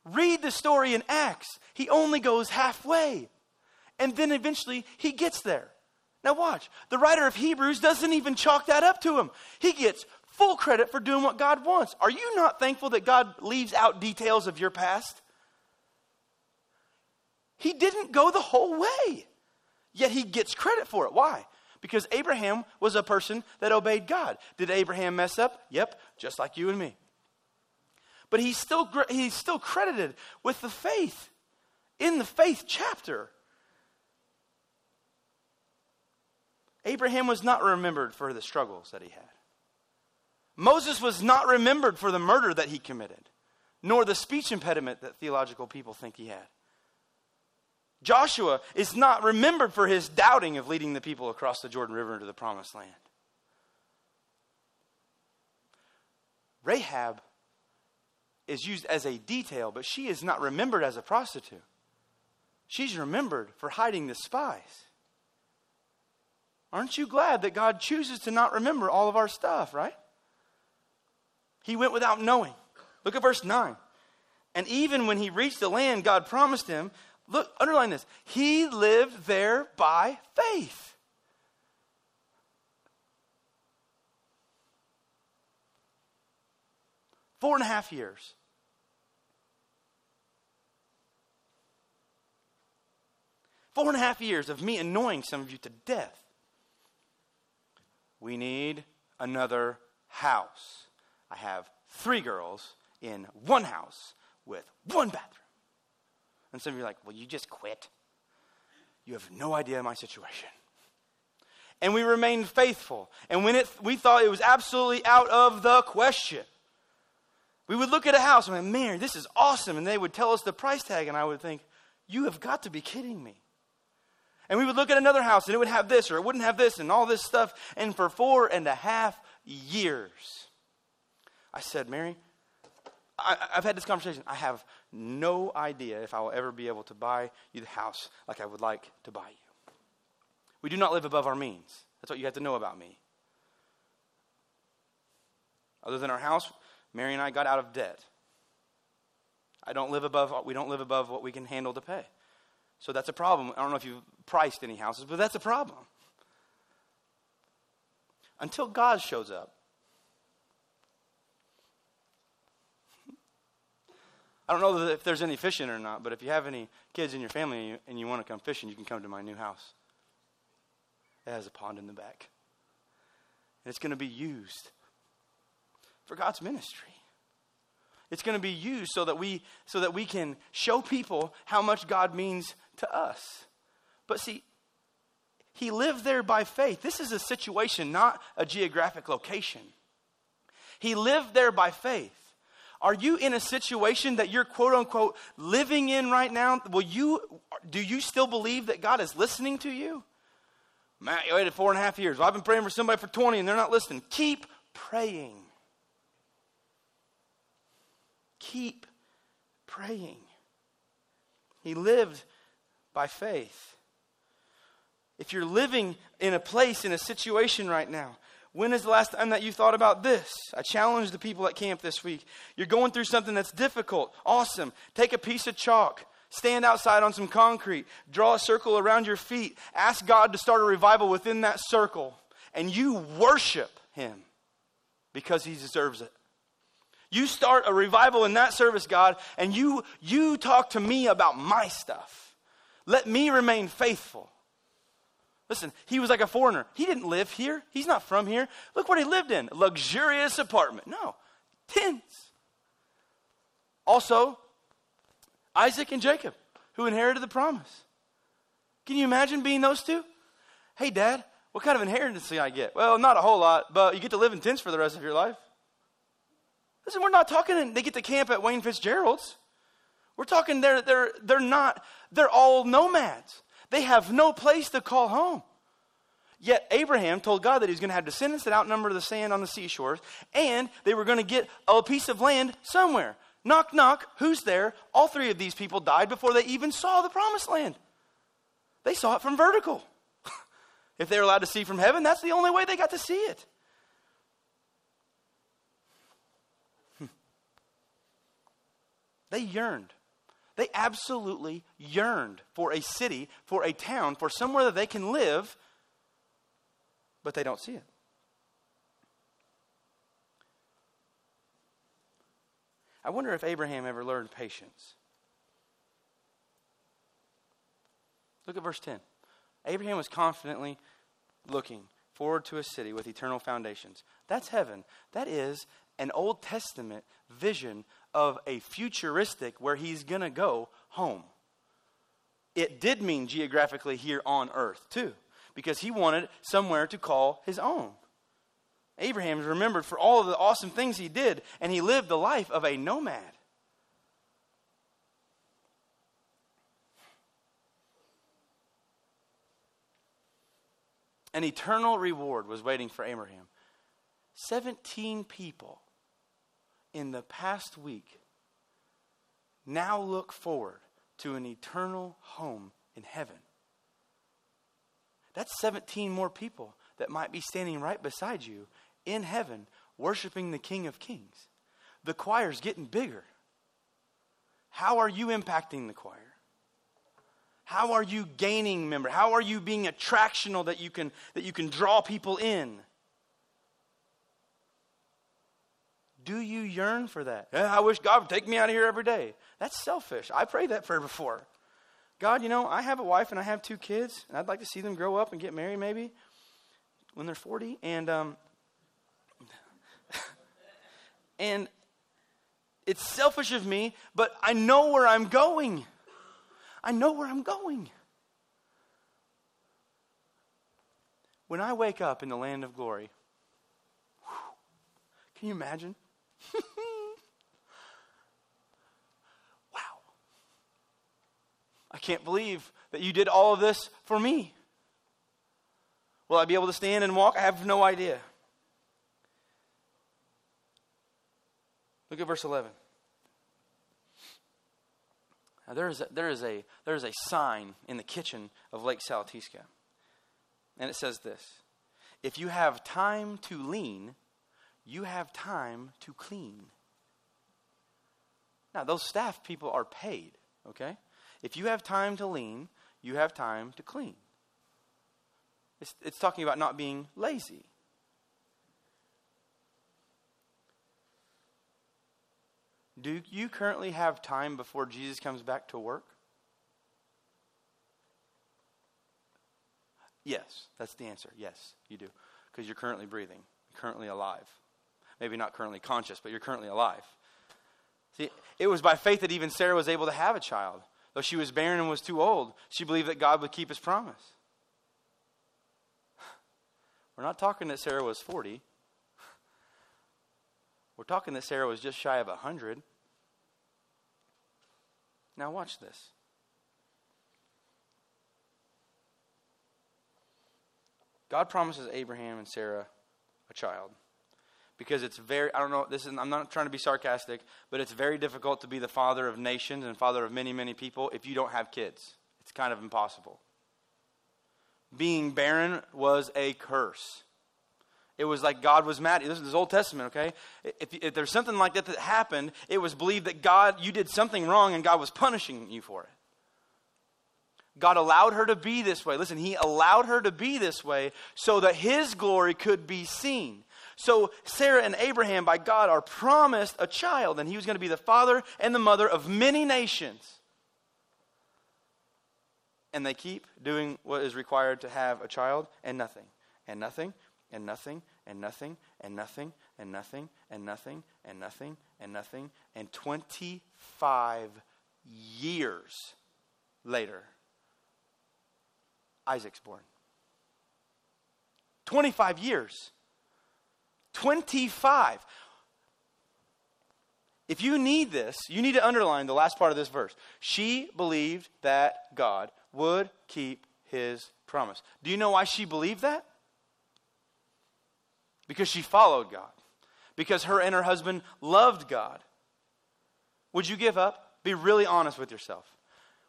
Read the story in Acts. He only goes halfway. And then eventually he gets there. Now, watch. The writer of Hebrews doesn't even chalk that up to him. He gets full credit for doing what God wants. Are you not thankful that God leaves out details of your past? He didn't go the whole way, yet he gets credit for it. Why? Because Abraham was a person that obeyed God. Did Abraham mess up? Yep, just like you and me. But he's still, he's still credited with the faith in the faith chapter. Abraham was not remembered for the struggles that he had. Moses was not remembered for the murder that he committed, nor the speech impediment that theological people think he had. Joshua is not remembered for his doubting of leading the people across the Jordan River into the promised land. Rahab is used as a detail, but she is not remembered as a prostitute. She's remembered for hiding the spies. Aren't you glad that God chooses to not remember all of our stuff, right? He went without knowing. Look at verse 9. And even when he reached the land God promised him, look, underline this. He lived there by faith. Four and a half years. Four and a half years of me annoying some of you to death. We need another house. I have three girls in one house with one bathroom. And some of you are like, well, you just quit. You have no idea my situation. And we remained faithful. And when it, we thought it was absolutely out of the question, we would look at a house and like, man, this is awesome. And they would tell us the price tag, and I would think, you have got to be kidding me. And we would look at another house and it would have this or it wouldn't have this and all this stuff. And for four and a half years, I said, Mary, I, have had this conversation. I have no idea if I will ever be able to buy you the house like I would like to buy you. We do not live above our means. That's what you have to know about me. Other than our house, Mary and I got out of debt. I don't live above, we don't live above what we can handle to pay. So that's a problem. I don't know if you've priced any houses, but that's a problem. Until God shows up. I don't know if there's any fishing or not, but if you have any kids in your family and you, and you want to come fishing, you can come to my new house. It has a pond in the back. And it's going to be used for God's ministry. It's going to be used so that we so that we can show people how much God means to us. But see, he lived there by faith. This is a situation, not a geographic location. He lived there by faith. Are you in a situation that you're quote unquote living in right now? Will you do you still believe that God is listening to you? Matt, you waited four and a half years. Well, I've been praying for somebody for 20 and they're not listening. Keep praying. Keep praying. He lived by faith. If you're living in a place, in a situation right now, when is the last time that you thought about this? I challenge the people at camp this week. You're going through something that's difficult. Awesome. Take a piece of chalk. Stand outside on some concrete. Draw a circle around your feet. Ask God to start a revival within that circle. And you worship Him because He deserves it. You start a revival in that service, God, and you, you talk to me about my stuff. Let me remain faithful. Listen, he was like a foreigner. He didn't live here. He's not from here. Look what he lived in luxurious apartment. No, tents. Also, Isaac and Jacob, who inherited the promise. Can you imagine being those two? Hey, Dad, what kind of inheritance do I get? Well, not a whole lot, but you get to live in tents for the rest of your life. Listen, we're not talking, they get to camp at Wayne Fitzgerald's. We're talking they're, they're, they're not, they're all nomads. They have no place to call home. Yet Abraham told God that he's going to have descendants that outnumber the sand on the seashores, and they were going to get a piece of land somewhere. Knock, knock, who's there? All three of these people died before they even saw the promised land. They saw it from vertical. if they were allowed to see from heaven, that's the only way they got to see it. They yearned. They absolutely yearned for a city, for a town, for somewhere that they can live, but they don't see it. I wonder if Abraham ever learned patience. Look at verse 10. Abraham was confidently looking forward to a city with eternal foundations. That's heaven. That is an Old Testament vision of a futuristic where he's going to go home. It did mean geographically here on earth, too, because he wanted somewhere to call his own. Abraham is remembered for all of the awesome things he did, and he lived the life of a nomad. An eternal reward was waiting for Abraham. 17 people in the past week now look forward to an eternal home in heaven. That's 17 more people that might be standing right beside you in heaven, worshiping the King of Kings. The choir's getting bigger. How are you impacting the choir? How are you gaining member? How are you being attractional that you can that you can draw people in? Do you yearn for that? Yeah, I wish God would take me out of here every day. That's selfish. I prayed that prayer before. God, you know, I have a wife and I have two kids, and I'd like to see them grow up and get married maybe when they're 40. And, um, and it's selfish of me, but I know where I'm going. I know where I'm going. When I wake up in the land of glory, can you imagine? wow. I can't believe that you did all of this for me. Will I be able to stand and walk? I have no idea. Look at verse 11. Now, there is a, there is a, there is a sign in the kitchen of Lake Salatisca. And it says this If you have time to lean, you have time to clean. Now, those staff people are paid, okay? If you have time to lean, you have time to clean. It's, it's talking about not being lazy. Do you currently have time before Jesus comes back to work? Yes, that's the answer. Yes, you do. Because you're currently breathing, currently alive. Maybe not currently conscious, but you're currently alive. See, it was by faith that even Sarah was able to have a child. Though she was barren and was too old, she believed that God would keep his promise. We're not talking that Sarah was 40. We're talking that Sarah was just shy of 100. Now, watch this. God promises Abraham and Sarah a child because it's very, I don't know, this is, I'm not trying to be sarcastic, but it's very difficult to be the father of nations and father of many, many people if you don't have kids. It's kind of impossible. Being barren was a curse. It was like God was mad. This is Old Testament, okay? If, if there's something like that that happened, it was believed that God, you did something wrong and God was punishing you for it. God allowed her to be this way. Listen, He allowed her to be this way so that His glory could be seen. So Sarah and Abraham, by God, are promised a child, and he was going to be the father and the mother of many nations. And they keep doing what is required to have a child, and nothing, and nothing, and nothing, and nothing, and nothing, and nothing, and nothing, and nothing, and nothing, and 25 years later, Isaac's born. 25 years. 25. If you need this, you need to underline the last part of this verse. She believed that God would keep his promise. Do you know why she believed that? Because she followed God. Because her and her husband loved God. Would you give up? Be really honest with yourself.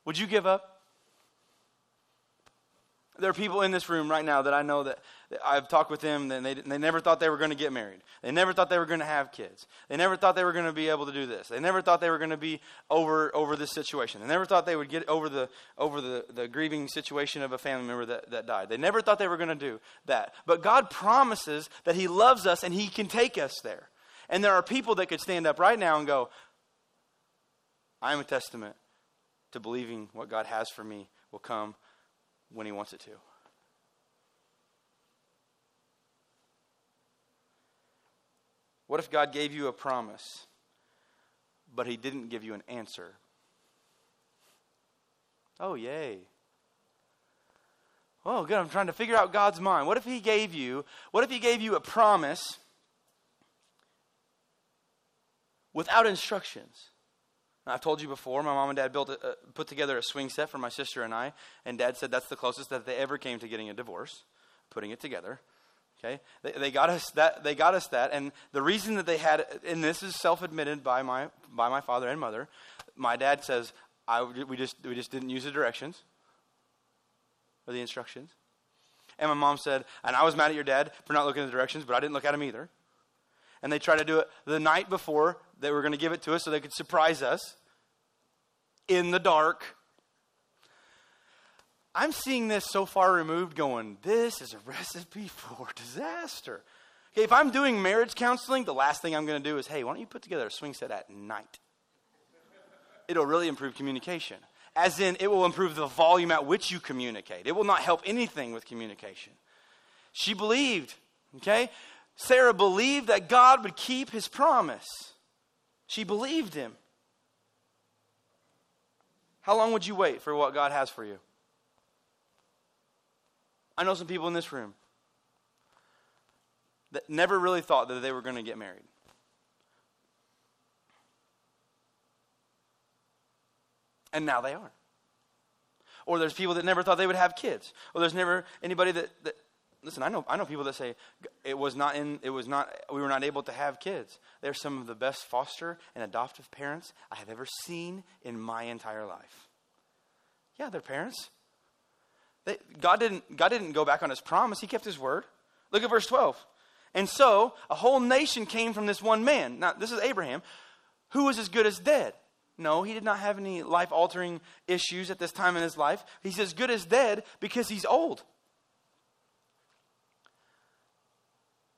Would you give up? There are people in this room right now that I know that, I've talked with them and they, they never thought they were going to get married. They never thought they were going to have kids. They never thought they were going to be able to do this. They never thought they were going to be over, over this situation. They never thought they would get over the, over the, the grieving situation of a family member that, that died. They never thought they were going to do that. But God promises that He loves us and He can take us there. And there are people that could stand up right now and go, I am a testament to believing what God has for me will come when He wants it to. What if God gave you a promise, but He didn't give you an answer? Oh, yay. Oh, good. I'm trying to figure out God's mind. What if He gave you, what if He gave you a promise without instructions? I've told you before, my mom and dad built a, uh, put together a swing set for my sister and I, and dad said that's the closest that they ever came to getting a divorce, putting it together. Okay, they, they got us that. They got us that, and the reason that they had, and this is self-admitted by my by my father and mother. My dad says, "I we just we just didn't use the directions or the instructions." And my mom said, and I was mad at your dad for not looking at the directions, but I didn't look at him either. And they tried to do it the night before they were going to give it to us so they could surprise us in the dark. I'm seeing this so far removed, going, this is a recipe for disaster. Okay, if I'm doing marriage counseling, the last thing I'm going to do is, hey, why don't you put together a swing set at night? It'll really improve communication. As in, it will improve the volume at which you communicate. It will not help anything with communication. She believed, okay? Sarah believed that God would keep his promise. She believed him. How long would you wait for what God has for you? I know some people in this room that never really thought that they were going to get married. And now they are. Or there's people that never thought they would have kids. Or there's never anybody that, that listen, I know I know people that say it was not in it was not we were not able to have kids. They're some of the best foster and adoptive parents I have ever seen in my entire life. Yeah, they're parents. God, didn't, God didn't go back on his promise, he kept his word. Look at verse 12. And so a whole nation came from this one man. Now, this is Abraham, who was as good as dead. No, he did not have any life altering issues at this time in his life. He's as good as dead because he's old.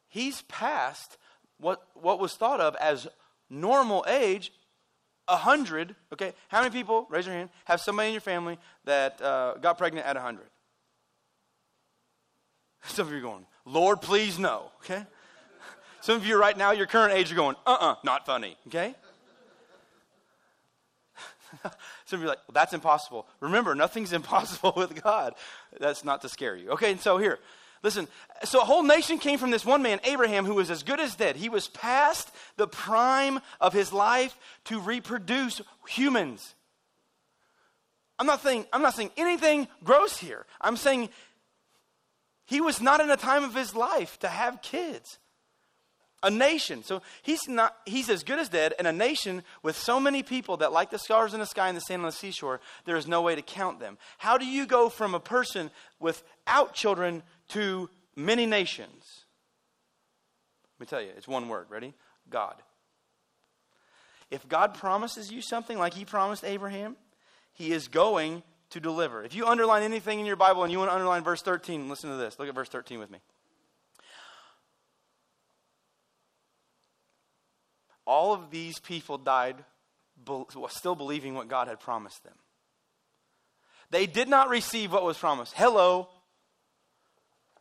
He's past what, what was thought of as normal age a hundred, okay? How many people, raise your hand, have somebody in your family that uh, got pregnant at a hundred? Some of you are going, Lord, please no, okay? Some of you right now, your current age, are going, uh uh-uh, uh, not funny, okay? Some of you are like, well, that's impossible. Remember, nothing's impossible with God. That's not to scare you. Okay, and so here, listen. So a whole nation came from this one man, Abraham, who was as good as dead. He was past the prime of his life to reproduce humans. I'm not saying, I'm not saying anything gross here. I'm saying he was not in a time of his life to have kids. A nation. So he's not he's as good as dead, and a nation with so many people that like the stars in the sky and the sand on the seashore, there is no way to count them. How do you go from a person without children to many nations? Let me tell you, it's one word. Ready? God. If God promises you something like he promised Abraham, he is going to deliver. If you underline anything in your Bible and you want to underline verse 13, listen to this. Look at verse 13 with me. All of these people died still believing what God had promised them. They did not receive what was promised. Hello.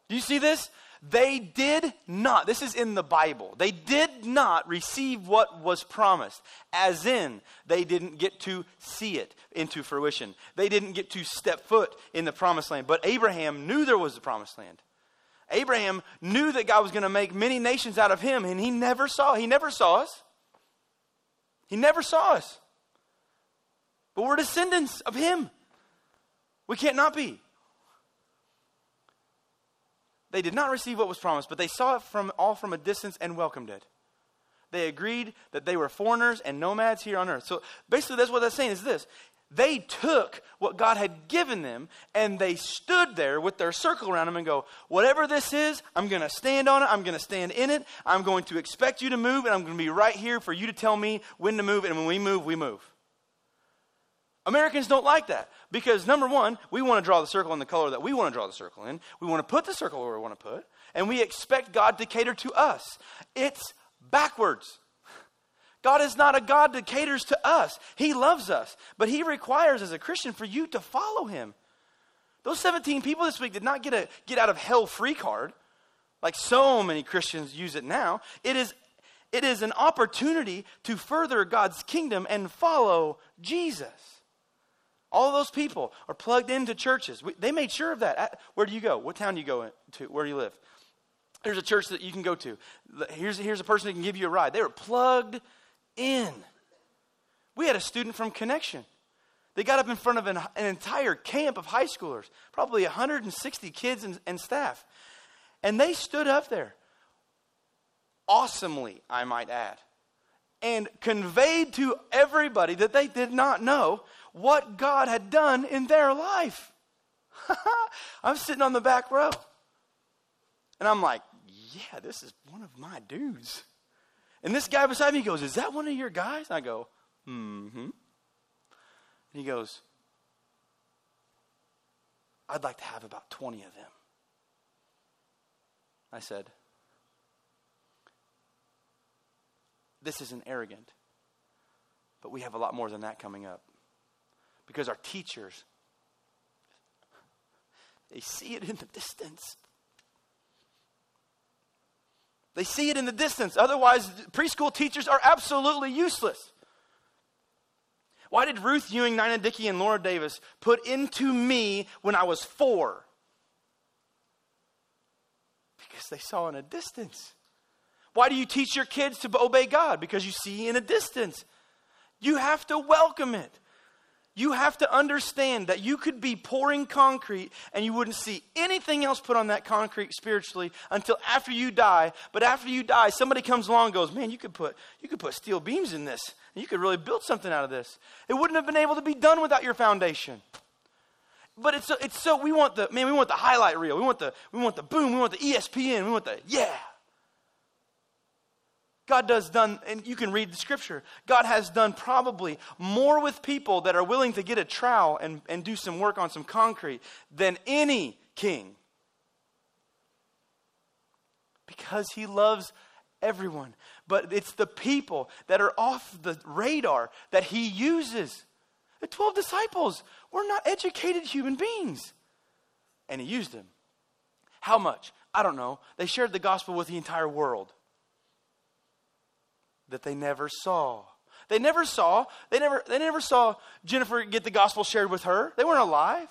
Do you see this? They did not, this is in the Bible, they did not receive what was promised, as in, they didn't get to see it into fruition. They didn't get to step foot in the promised land. But Abraham knew there was a promised land. Abraham knew that God was going to make many nations out of him, and he never saw, he never saw us. He never saw us. But we're descendants of him. We can't not be. They did not receive what was promised, but they saw it from all from a distance and welcomed it. They agreed that they were foreigners and nomads here on earth. So basically, that's what that's saying is this. They took what God had given them and they stood there with their circle around them and go, Whatever this is, I'm going to stand on it. I'm going to stand in it. I'm going to expect you to move, and I'm going to be right here for you to tell me when to move. And when we move, we move. Americans don't like that because number one, we want to draw the circle in the color that we want to draw the circle in. We want to put the circle where we want to put, and we expect God to cater to us. It's backwards. God is not a God that caters to us. He loves us, but He requires, as a Christian, for you to follow Him. Those 17 people this week did not get a get out of hell free card, like so many Christians use it now. It is, it is an opportunity to further God's kingdom and follow Jesus. All those people are plugged into churches. We, they made sure of that. Where do you go? What town do you go to? Where do you live? There's a church that you can go to. Here's, here's a person who can give you a ride. They were plugged in. We had a student from Connection. They got up in front of an, an entire camp of high schoolers, probably 160 kids and, and staff. And they stood up there, awesomely, I might add, and conveyed to everybody that they did not know what God had done in their life. I'm sitting on the back row. And I'm like, yeah, this is one of my dudes. And this guy beside me goes, Is that one of your guys? And I go, Mm hmm. And he goes, I'd like to have about 20 of them. I said, This isn't arrogant, but we have a lot more than that coming up. Because our teachers, they see it in the distance. They see it in the distance. Otherwise, preschool teachers are absolutely useless. Why did Ruth Ewing, Nina Dickey, and Laura Davis put into me when I was four? Because they saw in a distance. Why do you teach your kids to obey God? Because you see in a distance. You have to welcome it. You have to understand that you could be pouring concrete and you wouldn't see anything else put on that concrete spiritually until after you die. But after you die, somebody comes along and goes, Man, you could put, you could put steel beams in this. And you could really build something out of this. It wouldn't have been able to be done without your foundation. But it's so, it's so we want the man, we want the highlight reel. We want the we want the boom, we want the ESPN, we want the yeah. God does done, and you can read the scripture. God has done probably more with people that are willing to get a trowel and, and do some work on some concrete than any king. Because he loves everyone. But it's the people that are off the radar that he uses. The 12 disciples were not educated human beings. And he used them. How much? I don't know. They shared the gospel with the entire world that they never saw. They never saw, they never, they never saw Jennifer get the gospel shared with her. They weren't alive.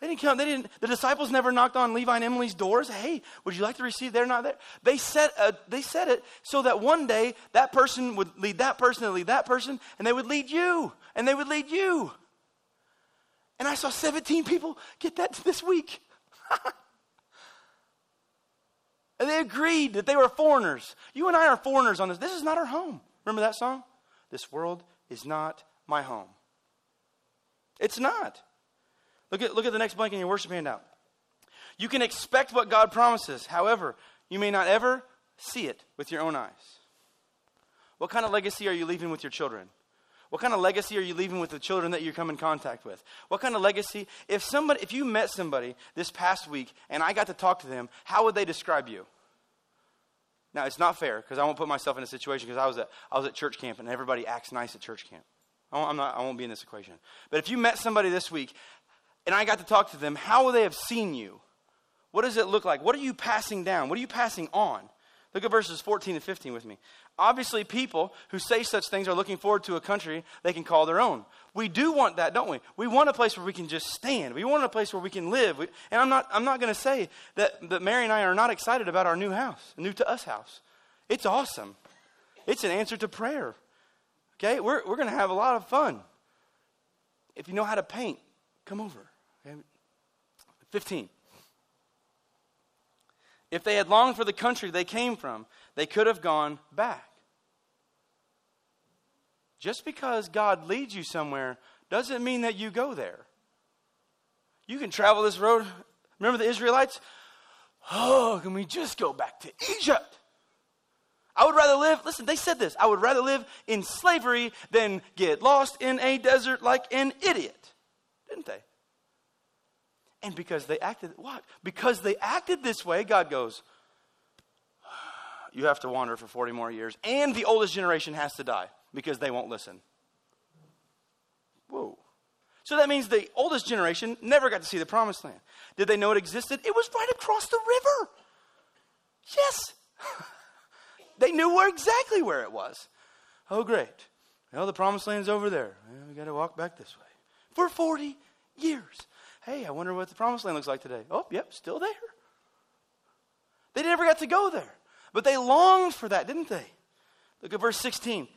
They didn't come, they didn't, the disciples never knocked on Levi and Emily's doors. Hey, would you like to receive? They're not there. They said, uh, they said it so that one day that person would lead that person and lead that person, and they would lead you, and they would lead you. And I saw 17 people get that this week. And they agreed that they were foreigners. You and I are foreigners on this. This is not our home. Remember that song? This world is not my home. It's not. Look at, look at the next blank in your worship handout. You can expect what God promises. However, you may not ever see it with your own eyes. What kind of legacy are you leaving with your children? What kind of legacy are you leaving with the children that you come in contact with? What kind of legacy? If somebody, if you met somebody this past week and I got to talk to them, how would they describe you? Now it's not fair because I won't put myself in a situation because I was at I was at church camp and everybody acts nice at church camp. I'm not, I won't be in this equation. But if you met somebody this week and I got to talk to them, how would they have seen you? What does it look like? What are you passing down? What are you passing on? Look at verses 14 and 15 with me. Obviously, people who say such things are looking forward to a country they can call their own. We do want that, don't we? We want a place where we can just stand. We want a place where we can live. And I'm not, I'm not going to say that, that Mary and I are not excited about our new house, new to us house. It's awesome. It's an answer to prayer. Okay? We're, we're going to have a lot of fun. If you know how to paint, come over. Okay? 15. If they had longed for the country they came from, they could have gone back. Just because God leads you somewhere doesn't mean that you go there. You can travel this road. Remember the Israelites? Oh, can we just go back to Egypt? I would rather live, listen, they said this. I would rather live in slavery than get lost in a desert like an idiot. Didn't they? And because they acted, what? Because they acted this way, God goes, You have to wander for 40 more years. And the oldest generation has to die because they won't listen. Whoa. So that means the oldest generation never got to see the promised land. Did they know it existed? It was right across the river. Yes. they knew where exactly where it was. Oh, great. Well, the promised land's over there. Well, we got to walk back this way. For 40 years. Hey, I wonder what the promised land looks like today. Oh, yep, still there. They never got to go there. But they longed for that, didn't they? Look at verse 16.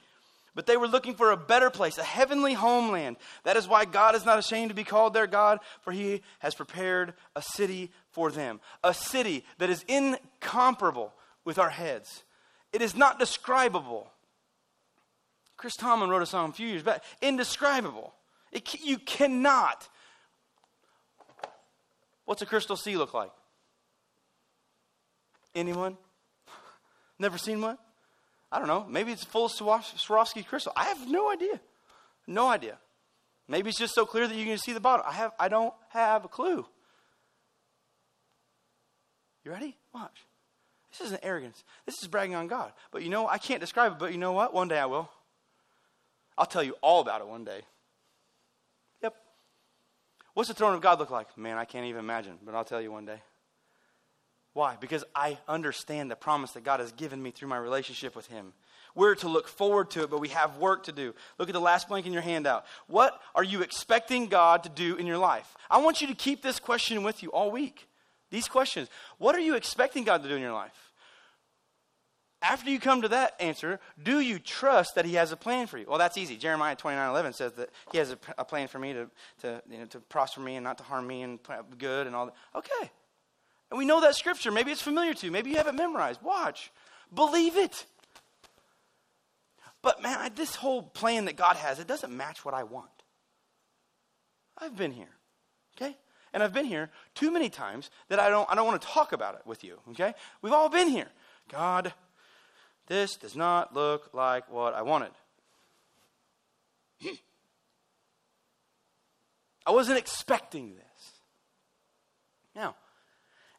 But they were looking for a better place, a heavenly homeland. That is why God is not ashamed to be called their God, for he has prepared a city for them. A city that is incomparable with our heads. It is not describable. Chris Tomlin wrote a song a few years back indescribable. It, you cannot. What's a crystal sea look like? Anyone? Never seen one? I don't know. Maybe it's full of Swarovski crystal. I have no idea. No idea. Maybe it's just so clear that you can see the bottom. I have I don't have a clue. You ready? Watch. This isn't arrogance. This is bragging on God. But you know, I can't describe it, but you know what? One day I will. I'll tell you all about it one day. What's the throne of God look like? Man, I can't even imagine, but I'll tell you one day. Why? Because I understand the promise that God has given me through my relationship with Him. We're to look forward to it, but we have work to do. Look at the last blank in your handout. What are you expecting God to do in your life? I want you to keep this question with you all week. These questions. What are you expecting God to do in your life? After you come to that answer, do you trust that He has a plan for you? Well, that's easy. Jeremiah 29 11 says that He has a, a plan for me to, to, you know, to prosper me and not to harm me and good and all that. Okay. And we know that scripture. Maybe it's familiar to you. Maybe you have it memorized. Watch. Believe it. But man, I, this whole plan that God has, it doesn't match what I want. I've been here. Okay? And I've been here too many times that I don't I don't want to talk about it with you. Okay? We've all been here. God, this does not look like what I wanted. I wasn't expecting this. Now,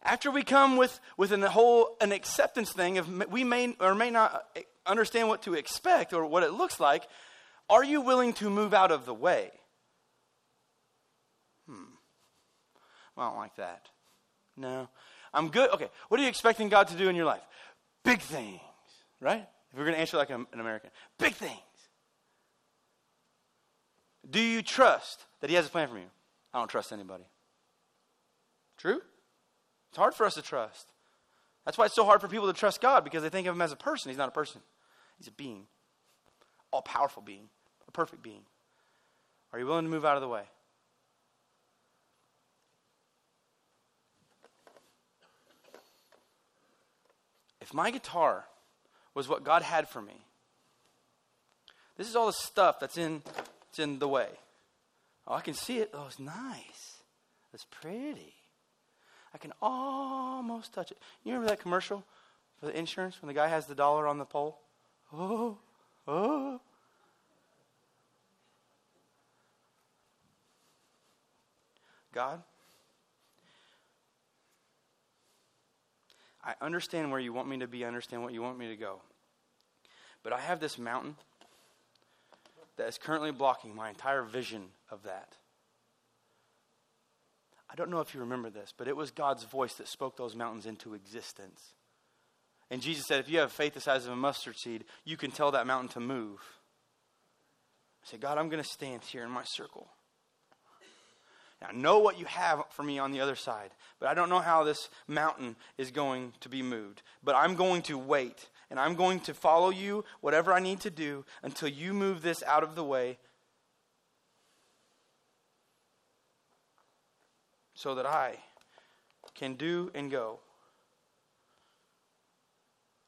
after we come with, with an whole an acceptance thing of we may or may not understand what to expect or what it looks like, are you willing to move out of the way? Hmm. I don't like that. No. I'm good. Okay. What are you expecting God to do in your life? Big things, right? If we're going to answer like an American, big things. Do you trust that He has a plan for you? I don't trust anybody. True? It's hard for us to trust. That's why it's so hard for people to trust God because they think of him as a person. He's not a person, he's a being, all powerful being, a perfect being. Are you willing to move out of the way? If my guitar was what God had for me, this is all the stuff that's in, it's in the way. Oh, I can see it. Oh, it's nice. It's pretty. I can almost touch it. You remember that commercial for the insurance when the guy has the dollar on the pole? Oh, oh. God, I understand where you want me to be, I understand what you want me to go. But I have this mountain that is currently blocking my entire vision of that. I don't know if you remember this, but it was God's voice that spoke those mountains into existence. And Jesus said, if you have faith the size of a mustard seed, you can tell that mountain to move. I said, God, I'm going to stand here in my circle. Now, I know what you have for me on the other side, but I don't know how this mountain is going to be moved. But I'm going to wait, and I'm going to follow you, whatever I need to do, until you move this out of the way so that I can do and go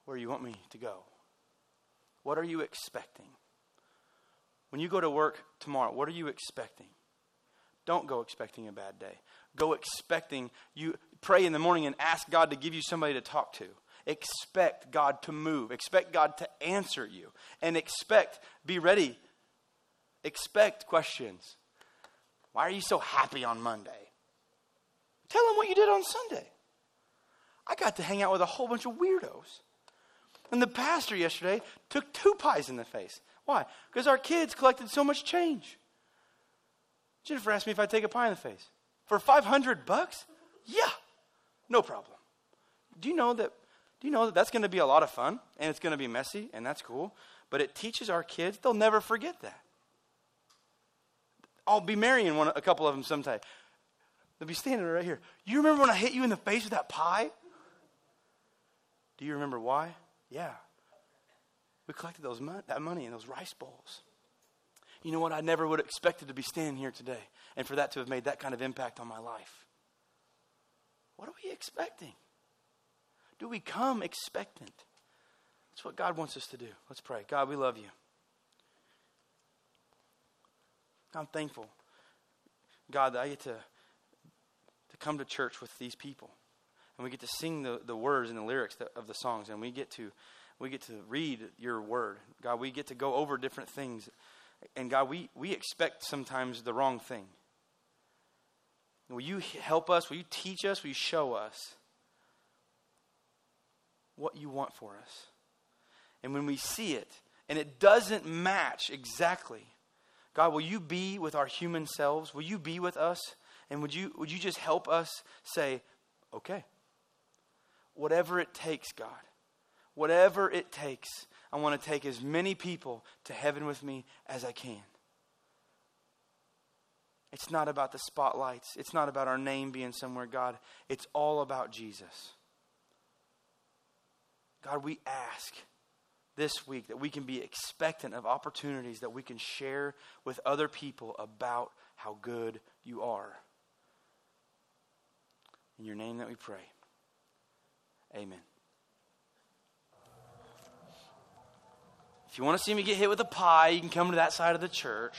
where you want me to go. What are you expecting? When you go to work tomorrow, what are you expecting? Don't go expecting a bad day. Go expecting you pray in the morning and ask God to give you somebody to talk to. Expect God to move. Expect God to answer you. And expect, be ready. Expect questions. Why are you so happy on Monday? Tell them what you did on Sunday. I got to hang out with a whole bunch of weirdos. And the pastor yesterday took two pies in the face. Why? Because our kids collected so much change. Jennifer asked me if I'd take a pie in the face. For 500 bucks? Yeah, no problem. Do you know that do you know that that's going to be a lot of fun and it's going to be messy and that's cool, but it teaches our kids, they'll never forget that. I'll be marrying one a couple of them sometime. They'll be standing right here. You remember when I hit you in the face with that pie? Do you remember why? Yeah. We collected those that money in those rice bowls. You know what? I never would have expected to be standing here today and for that to have made that kind of impact on my life. What are we expecting? Do we come expectant? That's what God wants us to do. Let's pray. God, we love you. I'm thankful, God, that I get to, to come to church with these people. And we get to sing the, the words and the lyrics of the songs. And we get to we get to read your word. God, we get to go over different things. And God, we, we expect sometimes the wrong thing. Will you help us? Will you teach us? Will you show us what you want for us? And when we see it, and it doesn't match exactly, God, will you be with our human selves? Will you be with us? And would you, would you just help us say, okay, whatever it takes, God, whatever it takes, I want to take as many people to heaven with me as I can. It's not about the spotlights. It's not about our name being somewhere, God. It's all about Jesus. God, we ask this week that we can be expectant of opportunities that we can share with other people about how good you are. In your name that we pray. Amen. If you want to see me get hit with a pie, you can come to that side of the church.